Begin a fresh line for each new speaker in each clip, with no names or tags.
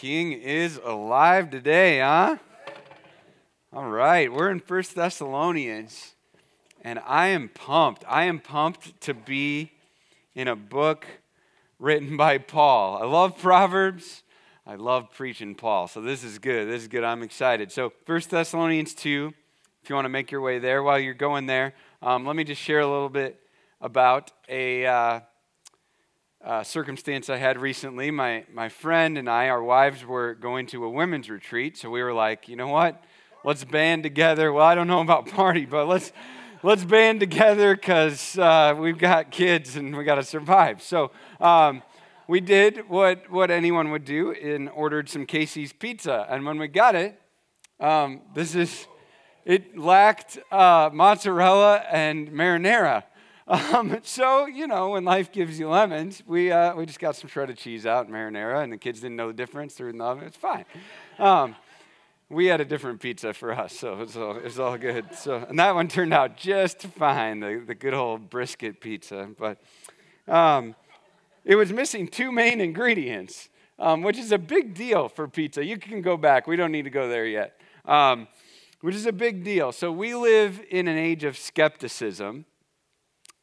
King is alive today, huh? All right, we're in First Thessalonians, and I am pumped. I am pumped to be in a book written by Paul. I love Proverbs. I love preaching Paul. So this is good. This is good. I'm excited. So First Thessalonians 2, if you want to make your way there while you're going there, um, let me just share a little bit about a. Uh, uh, circumstance I had recently. My, my friend and I, our wives, were going to a women's retreat. So we were like, you know what? Let's band together. Well, I don't know about party, but let's, let's band together because uh, we've got kids and we got to survive. So um, we did what, what anyone would do and ordered some Casey's pizza. And when we got it, um, this is, it lacked uh, mozzarella and marinara. Um, so, you know, when life gives you lemons, we, uh, we just got some shredded cheese out and marinara, and the kids didn't know the difference. They're in oven. It's fine. Um, we had a different pizza for us, so it was all, it was all good. So, and that one turned out just fine, the, the good old brisket pizza. But um, it was missing two main ingredients, um, which is a big deal for pizza. You can go back. We don't need to go there yet, um, which is a big deal. So we live in an age of skepticism.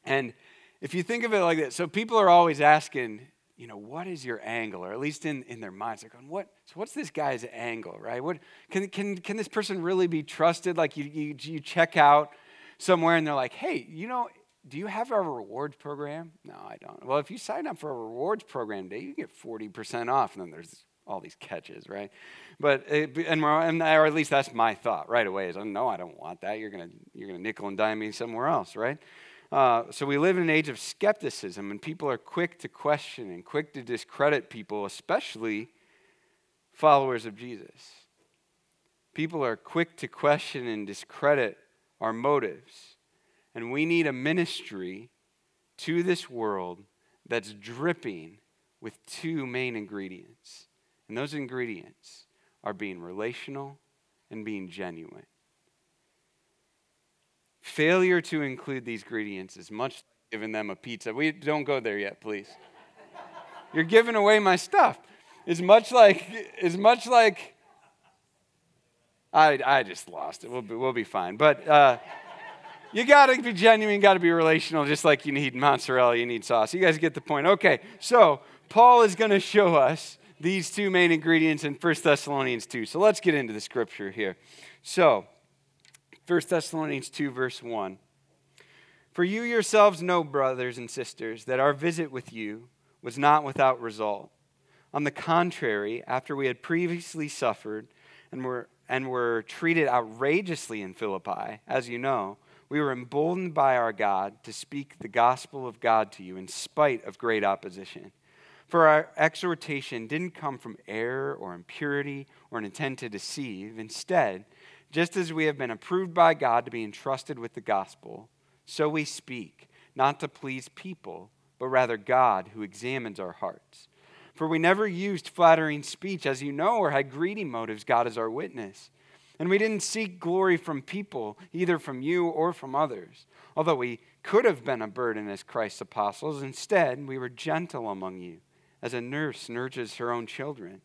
And if you think of it like this, so people are always asking, you know, what is your angle? Or at least in, in their minds, they're going, what, so what's this guy's angle, right? What, can, can, can this person really be trusted? Like you, you, you check out somewhere and they're like, hey, you know, do you have a rewards program? No, I don't. Well, if you sign up for a rewards program day, you get 40% off. And then there's all these catches, right? But, it, and, and, or at least that's my thought right away is, oh, no, I don't want that. You're going to you're gonna nickel and dime me somewhere else, right? Uh, so we live in an age of skepticism, and people are quick to question and quick to discredit people, especially followers of Jesus. People are quick to question and discredit our motives. And we need a ministry to this world that's dripping with two main ingredients. And those ingredients are being relational and being genuine. Failure to include these ingredients is much like giving them a pizza. We don't go there yet, please. You're giving away my stuff. It's much like it's much like I, I just lost it. We'll be, we'll be fine. But uh, you got to be genuine, got to be relational, just like you need mozzarella, you need sauce. You guys get the point. Okay, so Paul is going to show us these two main ingredients in 1 Thessalonians 2. So let's get into the scripture here. So, 1 Thessalonians 2, verse 1. For you yourselves know, brothers and sisters, that our visit with you was not without result. On the contrary, after we had previously suffered and were, and were treated outrageously in Philippi, as you know, we were emboldened by our God to speak the gospel of God to you in spite of great opposition. For our exhortation didn't come from error or impurity or an intent to deceive. Instead, just as we have been approved by God to be entrusted with the gospel, so we speak, not to please people, but rather God who examines our hearts. For we never used flattering speech, as you know, or had greedy motives, God is our witness. And we didn't seek glory from people, either from you or from others. Although we could have been a burden as Christ's apostles, instead, we were gentle among you, as a nurse nurtures her own children.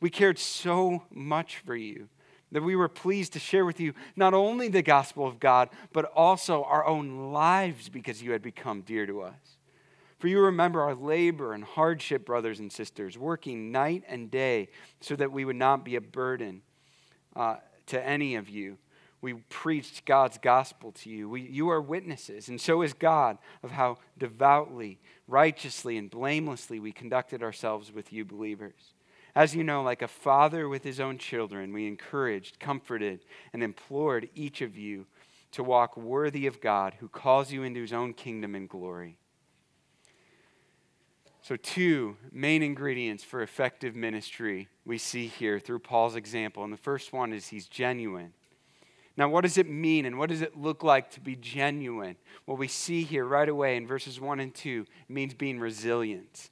We cared so much for you that we were pleased to share with you not only the gospel of God, but also our own lives because you had become dear to us. For you remember our labor and hardship, brothers and sisters, working night and day so that we would not be a burden uh, to any of you. We preached God's gospel to you. We, you are witnesses, and so is God, of how devoutly, righteously, and blamelessly we conducted ourselves with you believers. As you know, like a father with his own children, we encouraged, comforted, and implored each of you to walk worthy of God who calls you into his own kingdom and glory. So, two main ingredients for effective ministry we see here through Paul's example. And the first one is he's genuine. Now, what does it mean and what does it look like to be genuine? What we see here right away in verses 1 and 2 means being resilient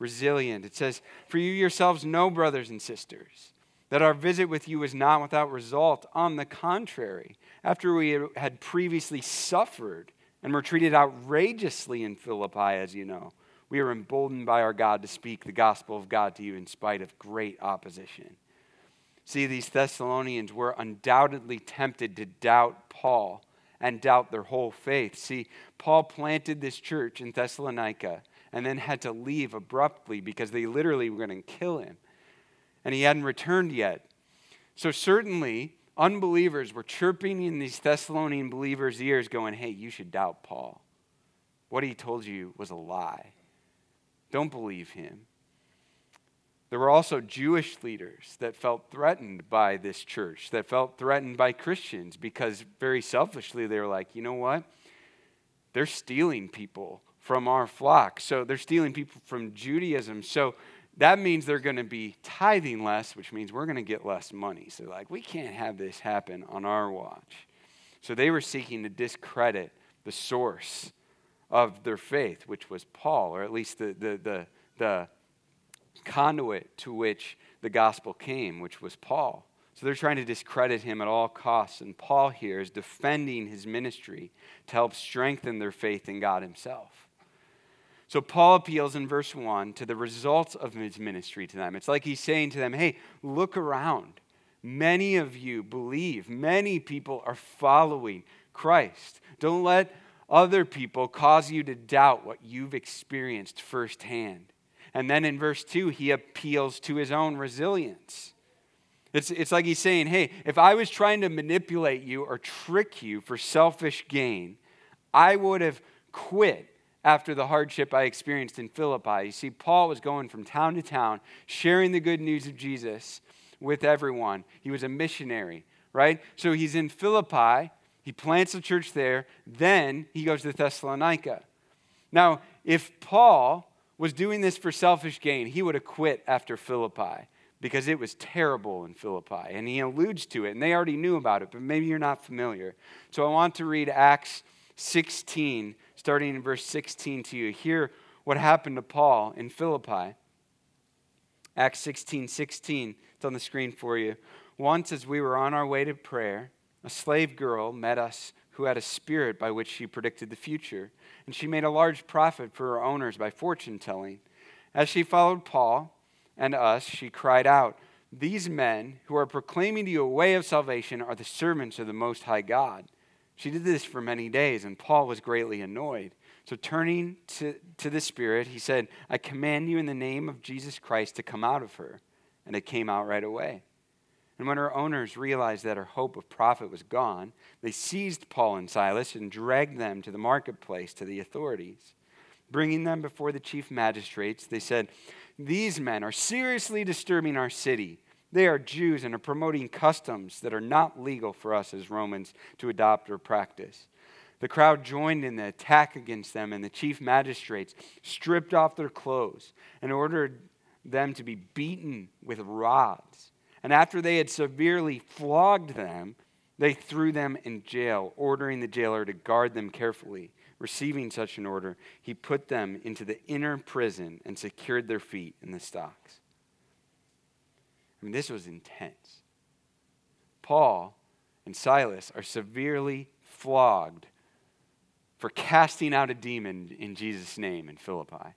resilient. It says, For you yourselves know, brothers and sisters, that our visit with you was not without result. On the contrary, after we had previously suffered and were treated outrageously in Philippi, as you know, We are emboldened by our God to speak the gospel of God to you in spite of great opposition. See, these Thessalonians were undoubtedly tempted to doubt Paul and doubt their whole faith. See, Paul planted this church in Thessalonica and then had to leave abruptly because they literally were going to kill him. And he hadn't returned yet. So, certainly, unbelievers were chirping in these Thessalonian believers' ears, going, Hey, you should doubt Paul. What he told you was a lie. Don't believe him. There were also Jewish leaders that felt threatened by this church, that felt threatened by Christians because very selfishly they were like, you know what? They're stealing people from our flock. So they're stealing people from Judaism. So that means they're going to be tithing less, which means we're going to get less money. So, like, we can't have this happen on our watch. So they were seeking to discredit the source of their faith, which was Paul, or at least the, the, the, the conduit to which the gospel came, which was Paul. So they're trying to discredit him at all costs. And Paul here is defending his ministry to help strengthen their faith in God himself. So Paul appeals in verse 1 to the results of his ministry to them. It's like he's saying to them, hey, look around. Many of you believe, many people are following Christ. Don't let other people cause you to doubt what you've experienced firsthand. And then in verse 2, he appeals to his own resilience. It's, it's like he's saying, hey, if I was trying to manipulate you or trick you for selfish gain, I would have quit after the hardship I experienced in Philippi. You see, Paul was going from town to town, sharing the good news of Jesus with everyone. He was a missionary, right? So he's in Philippi, he plants a church there, then he goes to Thessalonica. Now, if Paul was doing this for selfish gain, he would have quit after Philippi because it was terrible in Philippi. And he alludes to it, and they already knew about it, but maybe you're not familiar. So I want to read Acts 16, starting in verse 16 to you. Hear what happened to Paul in Philippi. Acts 16, 16. It's on the screen for you. Once, as we were on our way to prayer, a slave girl met us who had a spirit by which she predicted the future and she made a large profit for her owners by fortune telling. As she followed Paul and us, she cried out, These men who are proclaiming to you a way of salvation are the servants of the Most High God. She did this for many days, and Paul was greatly annoyed. So, turning to, to the Spirit, he said, I command you in the name of Jesus Christ to come out of her. And it came out right away. And when her owners realized that her hope of profit was gone, they seized Paul and Silas and dragged them to the marketplace to the authorities. Bringing them before the chief magistrates, they said, These men are seriously disturbing our city. They are Jews and are promoting customs that are not legal for us as Romans to adopt or practice. The crowd joined in the attack against them, and the chief magistrates stripped off their clothes and ordered them to be beaten with rods. And after they had severely flogged them, they threw them in jail, ordering the jailer to guard them carefully. Receiving such an order, he put them into the inner prison and secured their feet in the stocks. I mean, this was intense. Paul and Silas are severely flogged for casting out a demon in Jesus' name in Philippi.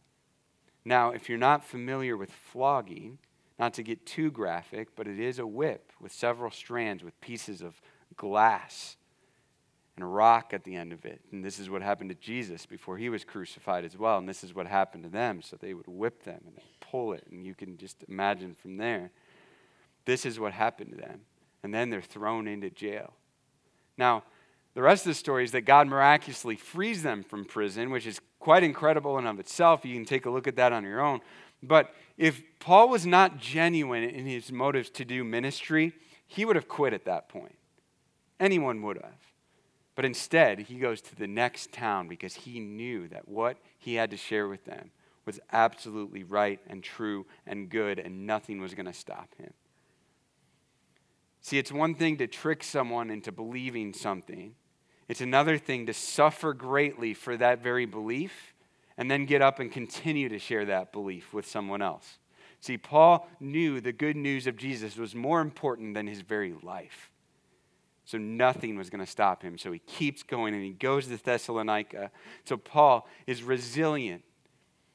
Now, if you're not familiar with flogging, not to get too graphic, but it is a whip with several strands with pieces of glass and a rock at the end of it. And this is what happened to Jesus before he was crucified as well. And this is what happened to them. So they would whip them and pull it. And you can just imagine from there. This is what happened to them. And then they're thrown into jail. Now, the rest of the story is that God miraculously frees them from prison, which is quite incredible in of itself. You can take a look at that on your own. But if Paul was not genuine in his motives to do ministry, he would have quit at that point. Anyone would have. But instead, he goes to the next town because he knew that what he had to share with them was absolutely right and true and good, and nothing was going to stop him. See, it's one thing to trick someone into believing something, it's another thing to suffer greatly for that very belief and then get up and continue to share that belief with someone else. See, Paul knew the good news of Jesus was more important than his very life. So nothing was going to stop him. So he keeps going and he goes to Thessalonica. So Paul is resilient.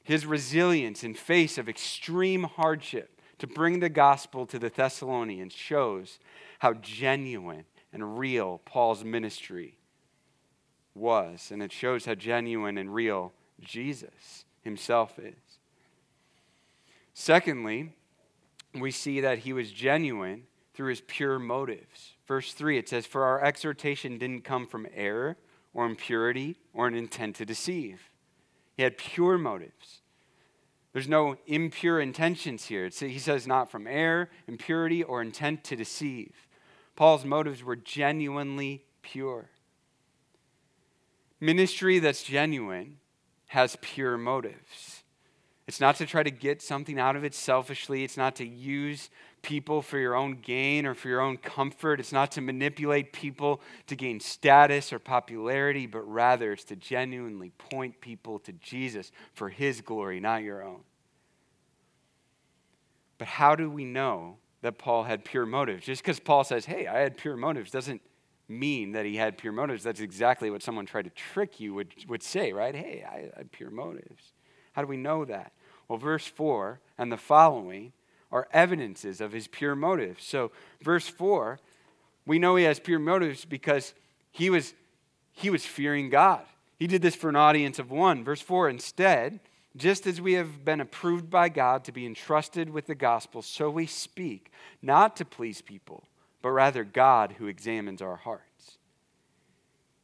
his resilience in face of extreme hardship to bring the gospel to the Thessalonians shows how genuine and real Paul's ministry was. And it shows how genuine and real Jesus himself is. Secondly, we see that he was genuine through his pure motives. Verse 3, it says, For our exhortation didn't come from error or impurity or an intent to deceive. He had pure motives. There's no impure intentions here. It's, he says, not from error, impurity, or intent to deceive. Paul's motives were genuinely pure. Ministry that's genuine has pure motives. It's not to try to get something out of it selfishly. It's not to use people for your own gain or for your own comfort. It's not to manipulate people to gain status or popularity, but rather it's to genuinely point people to Jesus for his glory, not your own. But how do we know that Paul had pure motives? Just because Paul says, hey, I had pure motives, doesn't mean that he had pure motives. That's exactly what someone tried to trick you would, would say, right? Hey, I had pure motives. How do we know that? Well, verse 4 and the following are evidences of his pure motives. So, verse 4, we know he has pure motives because he was, he was fearing God. He did this for an audience of one. Verse 4 instead, just as we have been approved by God to be entrusted with the gospel, so we speak, not to please people, but rather God who examines our hearts.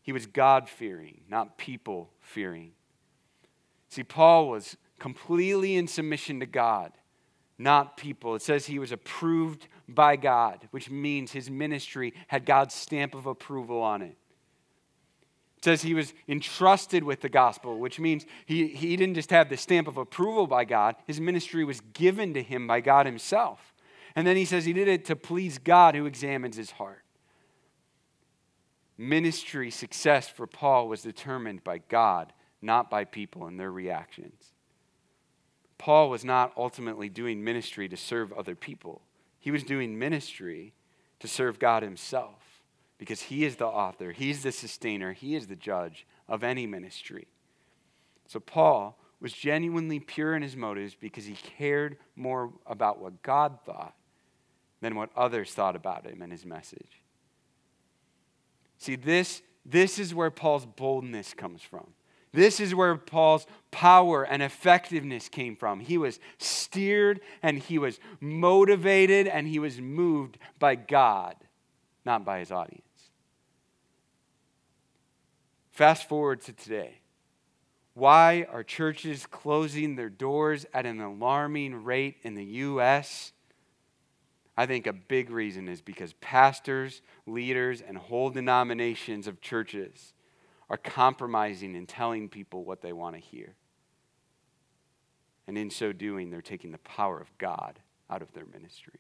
He was God fearing, not people fearing. See, Paul was completely in submission to God not people. It says he was approved by God, which means his ministry had God's stamp of approval on it. It says he was entrusted with the gospel, which means he, he didn't just have the stamp of approval by God, his ministry was given to him by God himself. And then he says he did it to please God who examines his heart. Ministry success for Paul was determined by God, not by people and their reactions. Paul was not ultimately doing ministry to serve other people, he was doing ministry to serve God himself because he is the author, he's the sustainer, he is the judge of any ministry. So Paul was genuinely pure in his motives because he cared more about what God thought than what others thought about him and his message. See, this, this is where Paul's boldness comes from. This is where Paul's power and effectiveness came from. He was steered and he was motivated and he was moved by God, not by his audience. Fast forward to today. Why are churches closing their doors at an alarming rate in the U.S.? I think a big reason is because pastors, leaders, and whole denominations of churches are compromising and telling people what they want to hear. And in so doing, they're taking the power of God out of their ministry.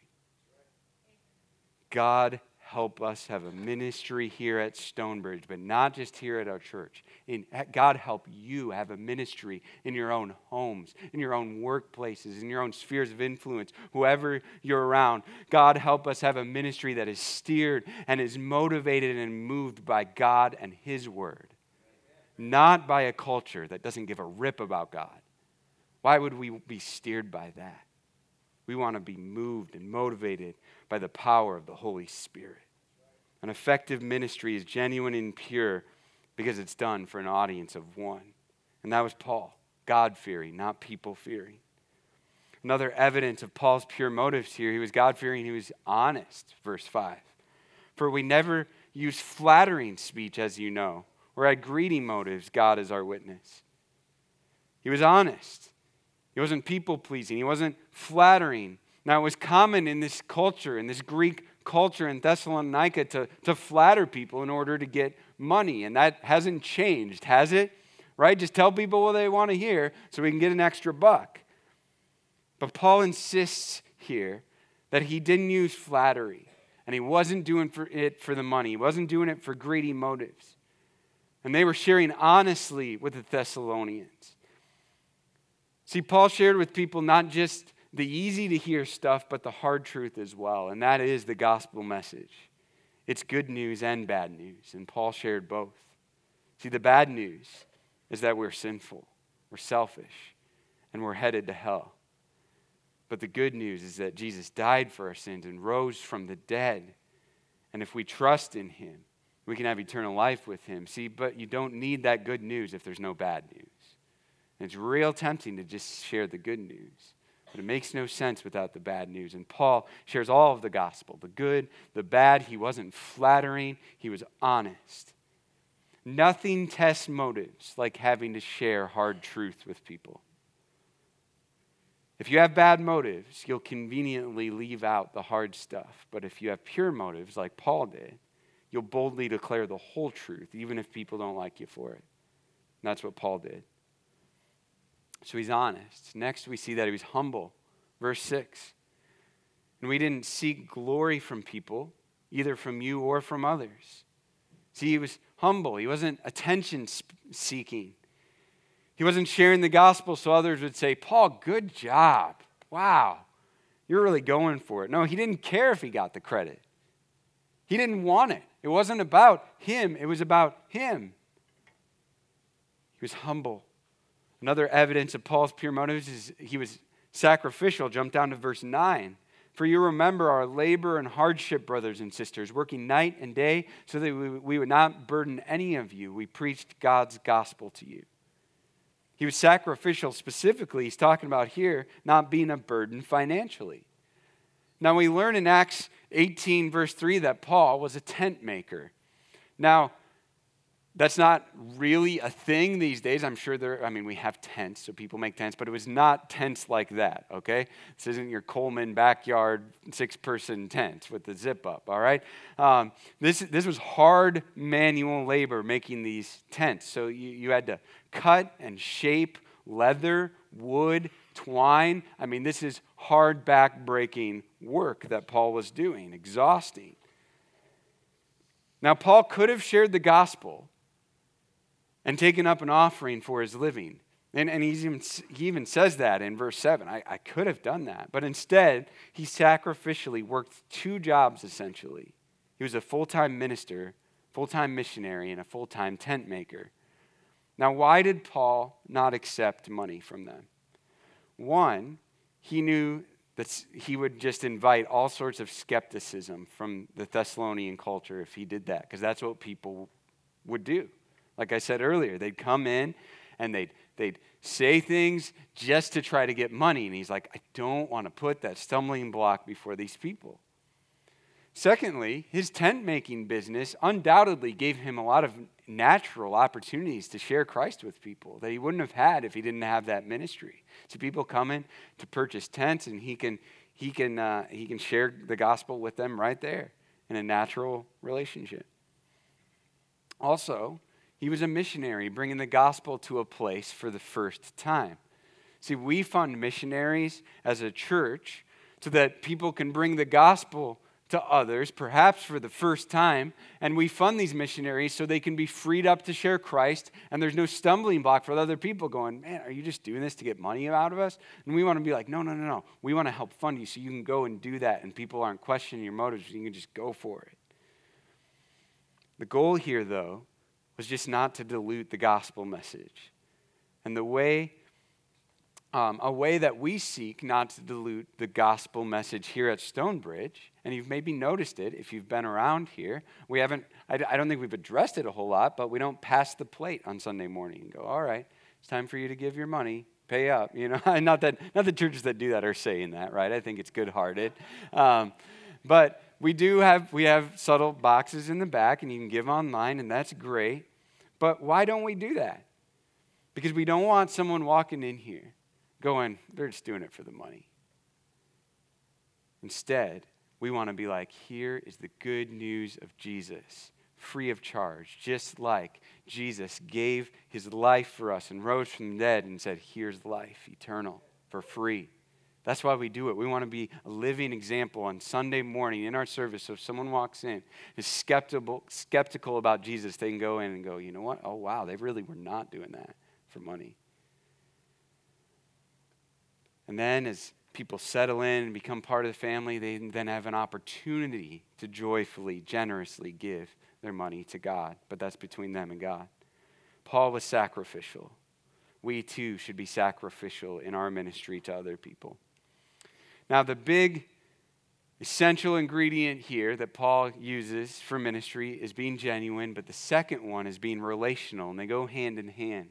God help us have a ministry here at Stonebridge, but not just here at our church. In, God help you have a ministry in your own homes, in your own workplaces, in your own spheres of influence, whoever you're around. God help us have a ministry that is steered and is motivated and moved by God and His Word not by a culture that doesn't give a rip about God. Why would we be steered by that? We want to be moved and motivated by the power of the Holy Spirit. An effective ministry is genuine and pure because it's done for an audience of one. And that was Paul, God fearing, not people fearing. Another evidence of Paul's pure motives here, he was God fearing, he was honest, verse 5. For we never use flattering speech, as you know or had greedy motives, God is our witness. He was honest. He wasn't people pleasing. He wasn't flattering. Now, it was common in this culture, in this Greek culture in Thessalonica, to, to flatter people in order to get money. And that hasn't changed, has it? Right? Just tell people what they want to hear so we can get an extra buck. But Paul insists here that he didn't use flattery and he wasn't doing for it for the money. He wasn't doing it for greedy motives. And they were sharing honestly with the Thessalonians. See, Paul shared with people not just the easy to hear stuff, but the hard truth as well. And that is the gospel message. It's good news and bad news. And Paul shared both. See, the bad news is that we're sinful, we're selfish, and we're headed to hell. But the good news is that Jesus died for our sins and rose from the dead. And if we trust in him, we can have eternal life with him. See, but you don't need that good news if there's no bad news. And it's real tempting to just share the good news. But it makes no sense without the bad news. And Paul shares all of the gospel the good, the bad. He wasn't flattering, he was honest. Nothing tests motives like having to share hard truth with people. If you have bad motives, you'll conveniently leave out the hard stuff. But if you have pure motives, like Paul did, you'll boldly declare the whole truth, even if people don't like you for it. And that's what Paul did. So he's honest. Next, we see that he was humble. Verse 6. And we didn't seek glory from people, either from you or from others. See, he was humble. He wasn't attention seeking. He wasn't sharing the gospel so others would say, Paul, good job. Wow, you're really going for it. No, he didn't care if he got the credit. He didn't want it. It wasn't about him, it was about him. He was humble. Another evidence of Paul's pure motives is he was sacrificial. Jump down to verse 9. For you remember our labor and hardship, brothers and sisters, working night and day so that we would not burden any of you. We preached God's gospel to you. He was sacrificial specifically. He's talking about here not being a burden financially. Now, we learn in Acts 18, verse 3, that Paul was a tent maker. Now, that's not really a thing these days. I'm sure there, I mean, we have tents, so people make tents, but it was not tents like that, okay? This isn't your Coleman backyard six person tent with the zip up, all right? Um, this, this was hard manual labor making these tents. So you, you had to cut and shape leather, wood, twine. I mean, this is hard back breaking work that Paul was doing, exhausting. Now, Paul could have shared the gospel and taken up an offering for his living. And, and even, he even says that in verse 7. I, I could have done that. But instead, he sacrificially worked two jobs essentially. He was a full time minister, full time missionary, and a full time tent maker. Now, why did Paul not accept money from them? One, he knew that he would just invite all sorts of skepticism from the Thessalonian culture if he did that, because that's what people would do. Like I said earlier, they'd come in and they'd, they'd say things just to try to get money. And he's like, I don't want to put that stumbling block before these people. Secondly, his tent making business undoubtedly gave him a lot of natural opportunities to share Christ with people that he wouldn't have had if he didn't have that ministry. So people come in to purchase tents, and he can he can uh, he can share the gospel with them right there in a natural relationship. Also, he was a missionary, bringing the gospel to a place for the first time. See, we fund missionaries as a church so that people can bring the gospel to others, perhaps for the first time, and we fund these missionaries so they can be freed up to share Christ, and there's no stumbling block for other people going, Man, are you just doing this to get money out of us? And we want to be like, No, no, no, no. We want to help fund you so you can go and do that, and people aren't questioning your motives, you can just go for it. The goal here, though, was just not to dilute the gospel message. And the way, um, a way that we seek not to dilute the gospel message here at Stonebridge, and you've maybe noticed it if you've been around here, we haven't, I, I don't think we've addressed it a whole lot, but we don't pass the plate on Sunday morning and go, all right, it's time for you to give your money, pay up. You know, not that not the churches that do that are saying that, right? I think it's good-hearted, um, but we do have we have subtle boxes in the back and you can give online and that's great. But why don't we do that? Because we don't want someone walking in here going they're just doing it for the money instead we want to be like here is the good news of jesus free of charge just like jesus gave his life for us and rose from the dead and said here's life eternal for free that's why we do it. We want to be a living example on Sunday morning in our service. So if someone walks in is skeptical, skeptical about Jesus, they can go in and go, you know what? Oh, wow, they really were not doing that for money. And then as people settle in and become part of the family, they then have an opportunity to joyfully, generously give their money to God. But that's between them and God. Paul was sacrificial. we too should be sacrificial in our ministry to other people. Now, the big essential ingredient here that Paul uses for ministry is being genuine, but the second one is being relational, and they go hand in hand.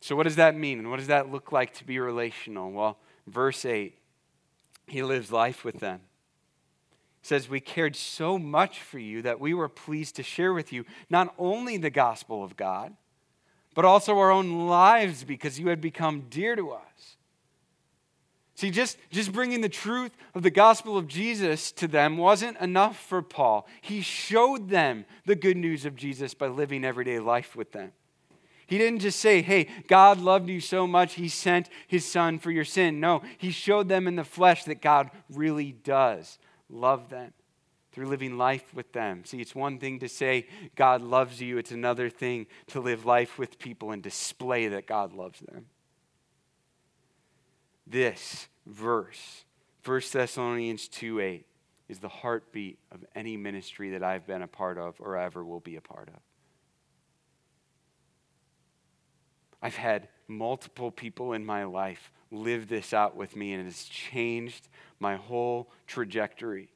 So, what does that mean? And what does that look like to be relational? Well, verse 8, he lives life with them. He says, We cared so much for you that we were pleased to share with you not only the gospel of God, but also our own lives because you had become dear to us. See, just, just bringing the truth of the gospel of Jesus to them wasn't enough for Paul. He showed them the good news of Jesus by living everyday life with them. He didn't just say, hey, God loved you so much, he sent his son for your sin. No, he showed them in the flesh that God really does love them through living life with them. See, it's one thing to say God loves you, it's another thing to live life with people and display that God loves them. This verse, 1 Thessalonians 2 8, is the heartbeat of any ministry that I've been a part of or ever will be a part of. I've had multiple people in my life live this out with me, and it has changed my whole trajectory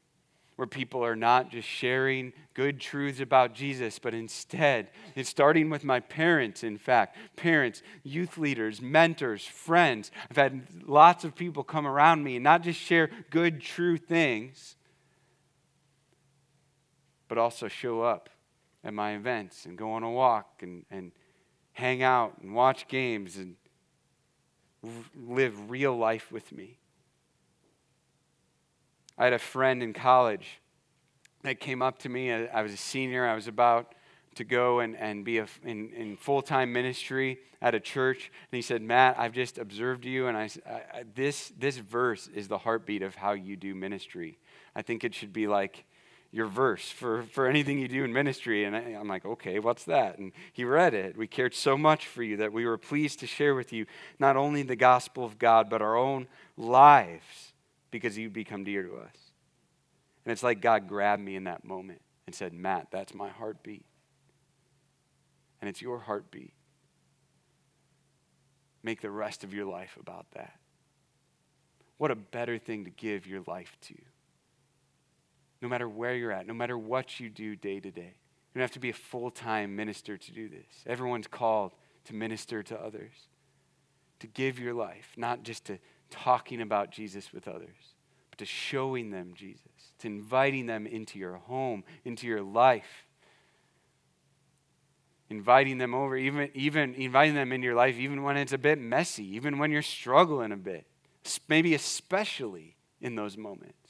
where people are not just sharing good truths about Jesus, but instead, it's starting with my parents, in fact. Parents, youth leaders, mentors, friends. I've had lots of people come around me and not just share good, true things, but also show up at my events and go on a walk and, and hang out and watch games and live real life with me. I had a friend in college that came up to me. Uh, I was a senior. I was about to go and, and be a, in, in full time ministry at a church. And he said, Matt, I've just observed you, and I, I, this, this verse is the heartbeat of how you do ministry. I think it should be like your verse for, for anything you do in ministry. And I, I'm like, okay, what's that? And he read it. We cared so much for you that we were pleased to share with you not only the gospel of God, but our own lives because you become dear to us. And it's like God grabbed me in that moment and said, Matt, that's my heartbeat. And it's your heartbeat. Make the rest of your life about that. What a better thing to give your life to. No matter where you're at, no matter what you do day to day. You don't have to be a full time minister to do this. Everyone's called to minister to others, to give your life, not just to talking about Jesus with others, but to showing them Jesus, to inviting them into your home, into your life. Inviting them over, even, even inviting them into your life, even when it's a bit messy, even when you're struggling a bit, maybe especially in those moments.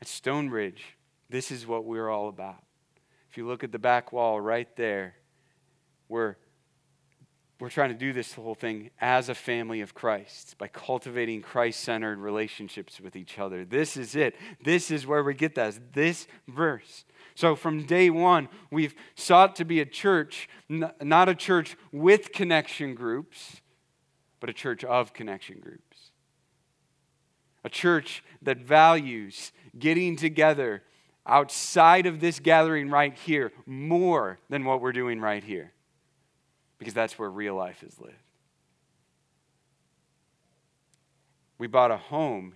At Stonebridge, this is what we're all about. If you look at the back wall right there, we're we're trying to do this whole thing as a family of Christ by cultivating Christ centered relationships with each other. This is it. This is where we get that. This verse. So from day one, we've sought to be a church, not a church with connection groups, but a church of connection groups. A church that values getting together outside of this gathering right here more than what we're doing right here because that's where real life is lived. We bought a home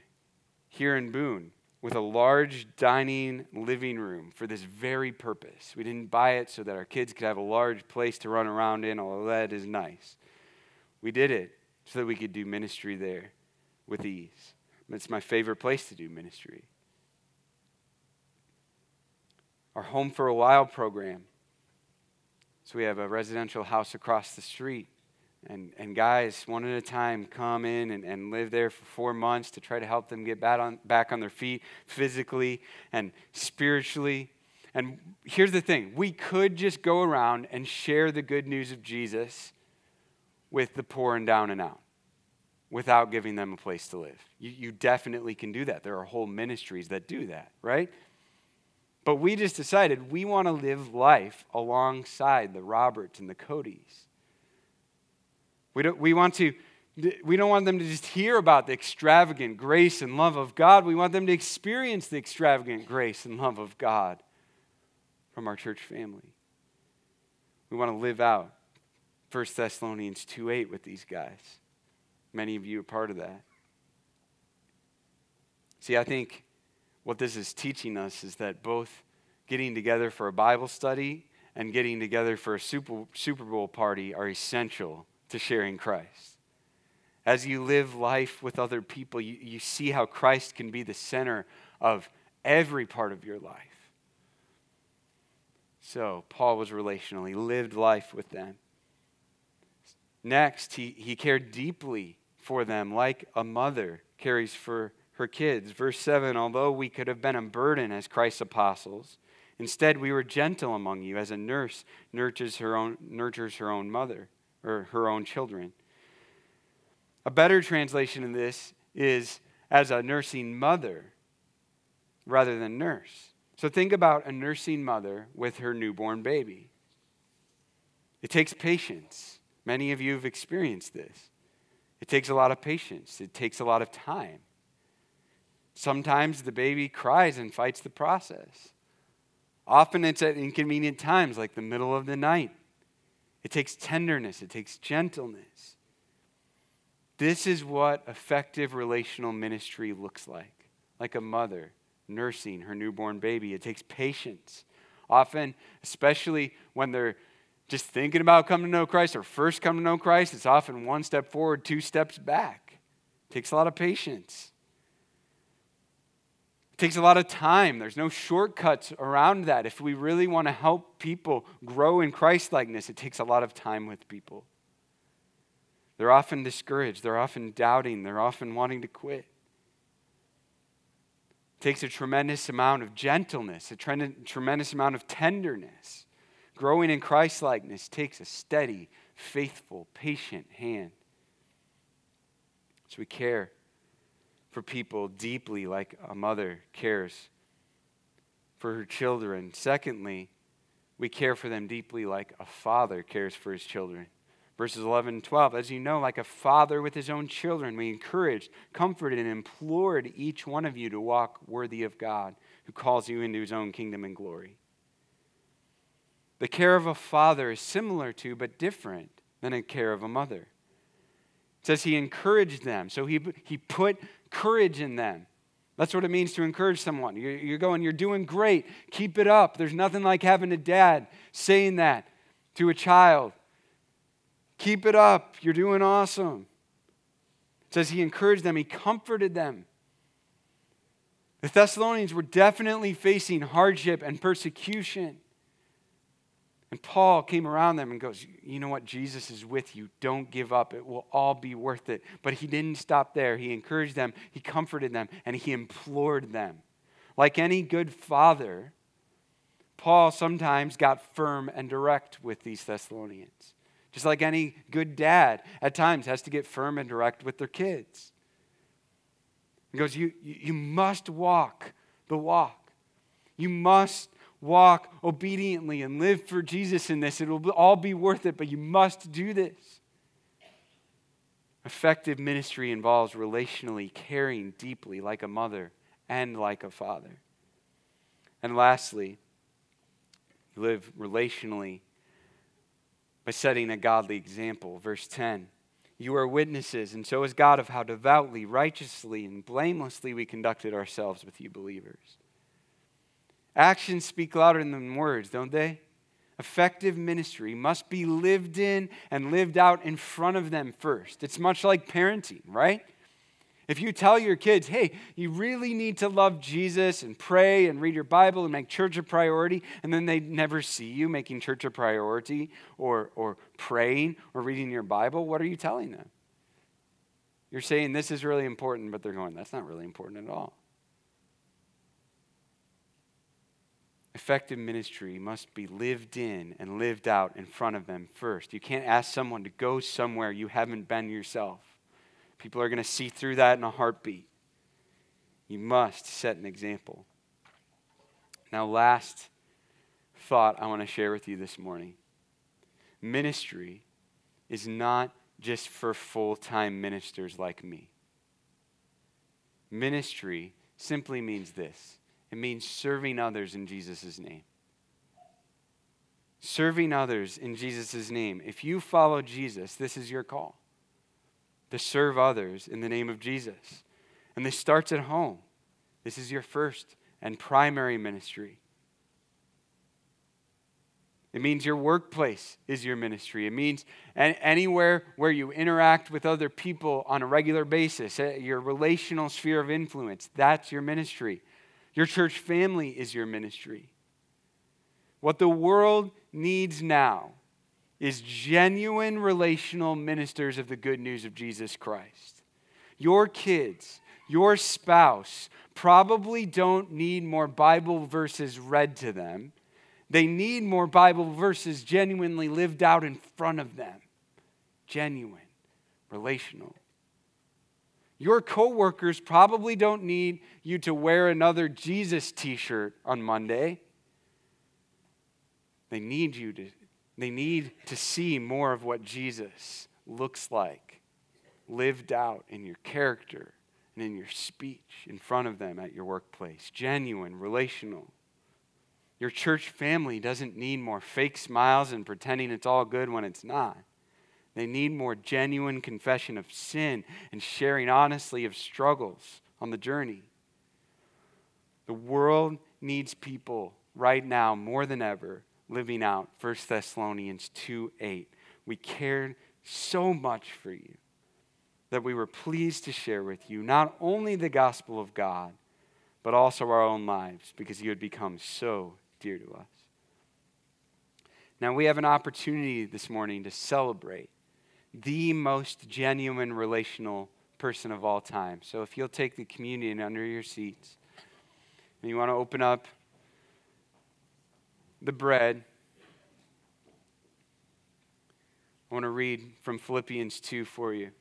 here in Boone with a large dining living room for this very purpose. We didn't buy it so that our kids could have a large place to run around in, although that is nice. We did it so that we could do ministry there with ease. It's my favorite place to do ministry. Our Home for a While program so we have a residential house across the street. And, and guys, one at a time, come in and, and live there for four months to try to help them get back on, back on their feet physically and spiritually. And here's the thing we could just go around and share the good news of Jesus with the poor and down and out without giving them a place to live. You, you definitely can do that. There are whole ministries that do that, right? But we just decided we want to live life alongside the Roberts and the Codys. We, don't, we, want to, we don't want them to just hear about the extravagant grace and love of God. We want them to experience the extravagant grace and love of God from our church family. We want to live out 1 Thessalonians 2 8 with these guys. Many of you are part of that. See, I think what this is teaching us is that both getting together for a Bible study and getting together for a Super, Super Bowl party are essential to sharing Christ. As you live life with other people, you, you see how Christ can be the center of every part of your life. So, Paul was relational. He lived life with them. Next, he, he cared deeply for them, like a mother cares for her kids. Verse 7 Although we could have been a burden as Christ's apostles, instead we were gentle among you, as a nurse nurtures her own, nurtures her own mother or her own children. A better translation of this is as a nursing mother rather than nurse. So think about a nursing mother with her newborn baby. It takes patience. Many of you have experienced this. It takes a lot of patience, it takes a lot of time. Sometimes the baby cries and fights the process. Often it's at inconvenient times, like the middle of the night. It takes tenderness, it takes gentleness. This is what effective relational ministry looks like like a mother nursing her newborn baby. It takes patience. Often, especially when they're just thinking about coming to know Christ or first come to know Christ, it's often one step forward, two steps back. It takes a lot of patience. Takes a lot of time. There's no shortcuts around that. If we really want to help people grow in Christ likeness, it takes a lot of time with people. They're often discouraged, they're often doubting, they're often wanting to quit It takes a tremendous amount of gentleness, a tremendous amount of tenderness. Growing in Christ likeness takes a steady, faithful, patient hand. So we care for people deeply, like a mother cares for her children. Secondly, we care for them deeply, like a father cares for his children. Verses 11 and 12. As you know, like a father with his own children, we encouraged, comforted, and implored each one of you to walk worthy of God, who calls you into his own kingdom and glory. The care of a father is similar to, but different than a care of a mother. It says he encouraged them, so he, he put courage in them. That's what it means to encourage someone. You're, you're going, you're doing great. Keep it up. There's nothing like having a dad saying that to a child. Keep it up. You're doing awesome. It says he encouraged them, he comforted them. The Thessalonians were definitely facing hardship and persecution. And Paul came around them and goes, You know what? Jesus is with you. Don't give up. It will all be worth it. But he didn't stop there. He encouraged them, he comforted them, and he implored them. Like any good father, Paul sometimes got firm and direct with these Thessalonians. Just like any good dad at times has to get firm and direct with their kids. He goes, You, you must walk the walk. You must walk obediently and live for Jesus in this. It'll all be worth it, but you must do this. Effective ministry involves relationally caring deeply like a mother and like a father. And lastly, live relationally by setting a godly example. Verse 10 You are witnesses, and so is God, of how devoutly, righteously, and blamelessly we conducted ourselves with you believers. Actions speak louder than words, don't they? Effective ministry must be lived in and lived out in front of them first. It's much like parenting, right? If you tell your kids, hey, you really need to love Jesus and pray and read your Bible and make church a priority, and then they never see you making church a priority or, or praying or reading your Bible, what are you telling them? You're saying this is really important, but they're going, that's not really important at all. Effective ministry must be lived in and lived out in front of them first. You can't ask someone to go somewhere you haven't been yourself. People are going to see through that in a heartbeat. You must set an example. Now, last thought I want to share with you this morning ministry is not just for full time ministers like me. Ministry simply means this it means serving others in Jesus' name. serving others in Jesus' name. If you follow Jesus, this is your call to serve others in the name of Jesus. And this starts at home. This is your first and primary ministry. It means your workplace is your ministry. It means anywhere where you interact with other people on a regular basis, eh, your relational sphere of influence, that's your ministry. Your church family is your ministry. What the world needs now is genuine relational ministers of the good news of Jesus Christ. Your kids, your spouse probably don't need more Bible verses read to them they need more Bible verses genuinely lived out in front of them. Genuine, relational. Your coworkers probably don't need you to wear another Jesus t-shirt on Monday. They need you to they need to see more of what Jesus looks like lived out in your character and in your speech in front of them at your workplace. Genuine, relational. Your church family doesn't need more fake smiles and pretending it's all good when it's not. They need more genuine confession of sin and sharing honestly of struggles on the journey. The world needs people right now more than ever living out 1 Thessalonians 2 8. We cared so much for you that we were pleased to share with you not only the gospel of God, but also our own lives because you had become so dear to us. Now, we have an opportunity this morning to celebrate the most genuine relational person of all time. So, if you'll take the communion under your seats and you want to open up the bread, I want to read from Philippians 2 for you.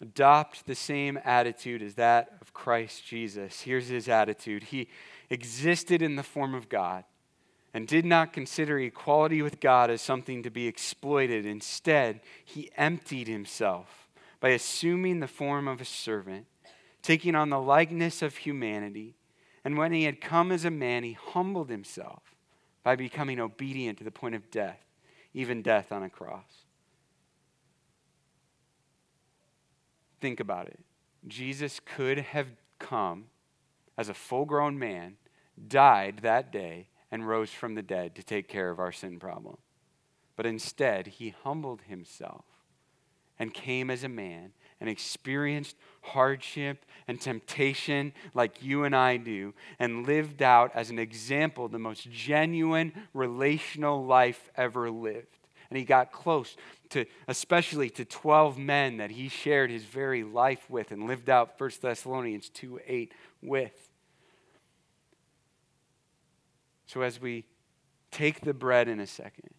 Adopt the same attitude as that of Christ Jesus. Here's his attitude. He existed in the form of God and did not consider equality with God as something to be exploited. Instead, he emptied himself by assuming the form of a servant, taking on the likeness of humanity. And when he had come as a man, he humbled himself by becoming obedient to the point of death, even death on a cross. Think about it. Jesus could have come as a full grown man, died that day, and rose from the dead to take care of our sin problem. But instead, he humbled himself and came as a man and experienced hardship and temptation like you and I do, and lived out as an example the most genuine relational life ever lived. And he got close to, especially to 12 men that he shared his very life with and lived out 1 Thessalonians 2 8 with. So, as we take the bread in a second,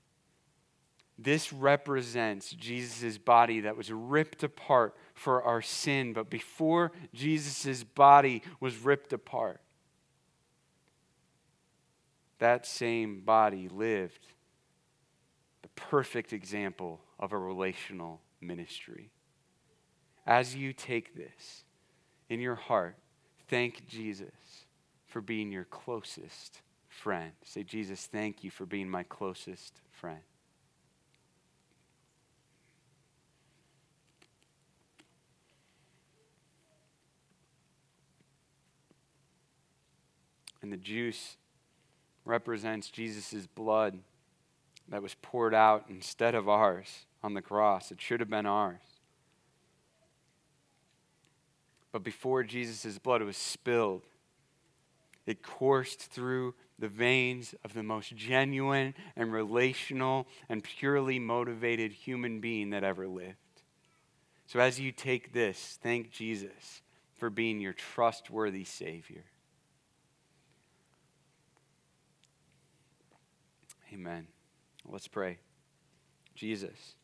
this represents Jesus' body that was ripped apart for our sin. But before Jesus' body was ripped apart, that same body lived the perfect example of a relational ministry. As you take this in your heart, thank Jesus for being your closest friend. Say, Jesus, thank you for being my closest friend. And the juice represents Jesus' blood that was poured out instead of ours on the cross. It should have been ours. But before Jesus' blood was spilled, it coursed through the veins of the most genuine and relational and purely motivated human being that ever lived. So as you take this, thank Jesus for being your trustworthy Savior. Amen. Let's pray. Jesus,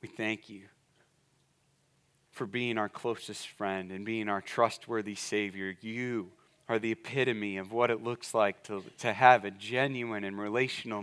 we thank you for being our closest friend and being our trustworthy Savior. You are the epitome of what it looks like to, to have a genuine and relational